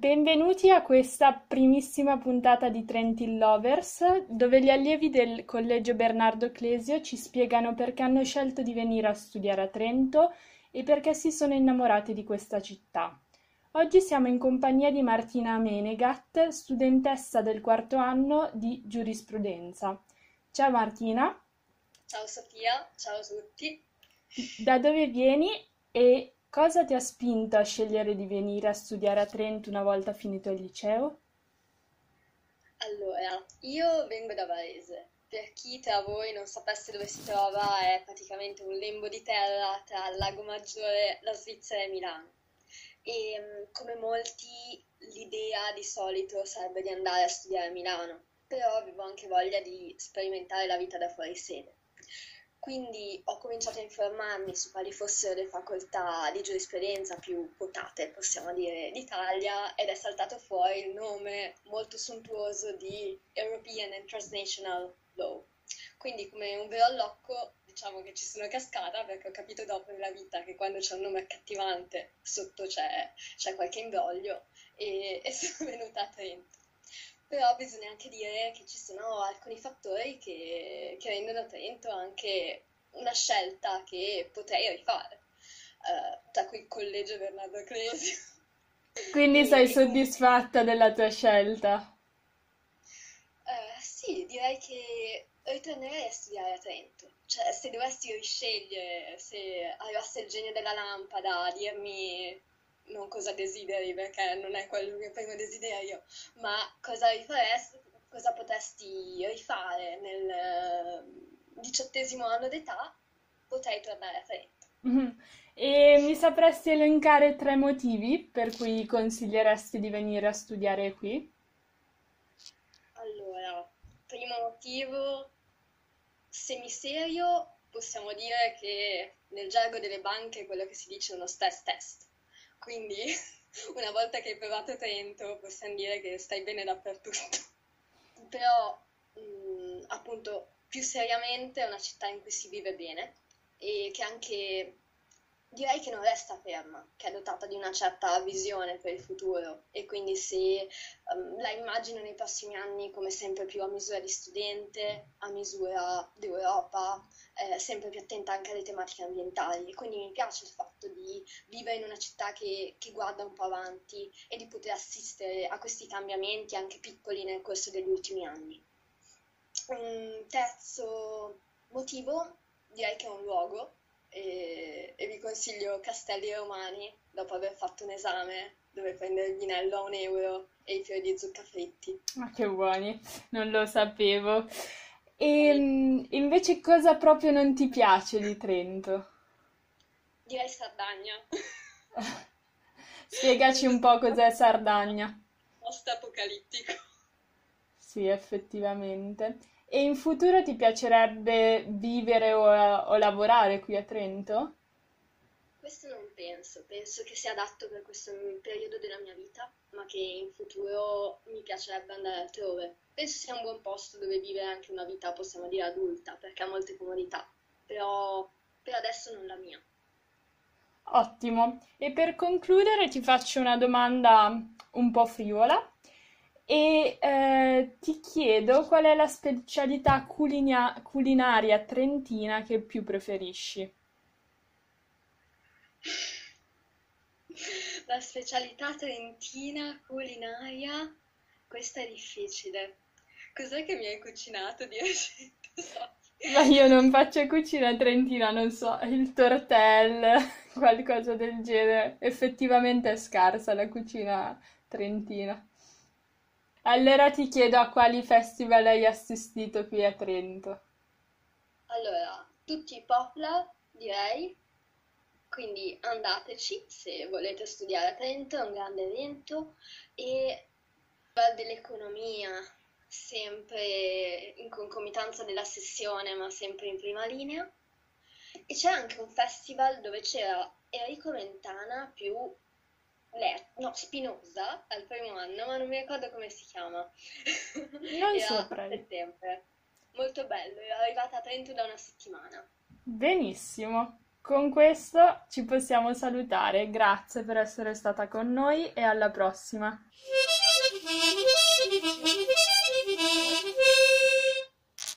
Benvenuti a questa primissima puntata di Trentin Lovers, dove gli allievi del Collegio Bernardo Clesio ci spiegano perché hanno scelto di venire a studiare a Trento e perché si sono innamorati di questa città. Oggi siamo in compagnia di Martina Menegat, studentessa del quarto anno di giurisprudenza. Ciao Martina. Ciao Sofia, ciao a tutti. Da dove vieni e Cosa ti ha spinto a scegliere di venire a studiare a Trento una volta finito il liceo? Allora, io vengo da Varese. Per chi tra voi non sapesse dove si trova, è praticamente un lembo di terra tra Lago Maggiore, la Svizzera e Milano. E mm, come molti, l'idea di solito sarebbe di andare a studiare a Milano, però avevo anche voglia di sperimentare la vita da fuori sede. Quindi ho cominciato a informarmi su quali fossero le facoltà di giurisprudenza più quotate, possiamo dire, d'Italia ed è saltato fuori il nome molto sontuoso di European and Transnational Law. Quindi come un vero allocco diciamo che ci sono cascata perché ho capito dopo nella vita che quando c'è un nome accattivante sotto c'è, c'è qualche imbroglio e, e sono venuta a Trento però bisogna anche dire che ci sono alcuni fattori che, che rendono Trento anche una scelta che potrei rifare, uh, tra cui il collegio Bernardo Clesio. Quindi sei soddisfatta della tua scelta? Uh, sì, direi che ritornerei a studiare a Trento. Cioè, se dovessi riscegliere, se arrivasse il genio della lampada a dirmi non cosa desideri perché non è quello il mio primo desiderio, ma cosa rifaresti, cosa potresti rifare nel eh, diciottesimo anno d'età, potrei tornare a Trento. Mm-hmm. E mi sapresti elencare tre motivi per cui consiglieresti di venire a studiare qui? Allora, primo motivo, semiserio, possiamo dire che nel gergo delle banche è quello che si dice uno stress test quindi una volta che hai provato Trento possiamo dire che stai bene dappertutto. Però mh, appunto più seriamente è una città in cui si vive bene e che anche direi che non resta ferma, che è dotata di una certa visione per il futuro e quindi se um, la immagino nei prossimi anni come sempre più a misura di studente, a misura d'Europa, eh, sempre più attenta anche alle tematiche ambientali. Quindi mi piace il fatto di vivere in una città che, che guarda un po' avanti e di poter assistere a questi cambiamenti anche piccoli nel corso degli ultimi anni. Un terzo motivo direi che è un luogo e, e vi consiglio Castelli Romani dopo aver fatto un esame dove prendere il vinello a un euro e i fiori di zucca fritti. Ma che buoni, non lo sapevo. E ehm, invece cosa proprio non ti piace di Trento? Direi Sardegna. Spiegaci un po' cos'è Sardegna. Post apocalittico. Sì, effettivamente. E in futuro ti piacerebbe vivere o, o lavorare qui a Trento? Questo non penso, penso che sia adatto per questo periodo della mia vita, ma che in futuro mi piacerebbe andare altrove. Penso sia un buon posto dove vivere anche una vita, possiamo dire, adulta, perché ha molte comodità, però per adesso non la mia. Ottimo. E per concludere ti faccio una domanda un po' frivola. E eh, ti chiedo qual è la specialità culinia- culinaria trentina che più preferisci? La specialità trentina culinaria, questa è difficile. Cos'è che mi hai cucinato di recente? Ma io non faccio cucina trentina, non so, il tortel, qualcosa del genere. Effettivamente è scarsa la cucina trentina. Allora ti chiedo a quali festival hai assistito qui a Trento. Allora, tutti i Poplar, direi, quindi andateci se volete studiare a Trento, è un grande evento e dell'economia, sempre in concomitanza della sessione, ma sempre in prima linea. E c'è anche un festival dove c'era Enrico Mentana più Ler- no, Spinoza al primo anno, ma non mi ricordo come si chiama. Non Era saprei. a settembre. Molto bello, ero arrivata a Trento da una settimana. Benissimo. Con questo ci possiamo salutare. Grazie per essere stata con noi e alla prossima.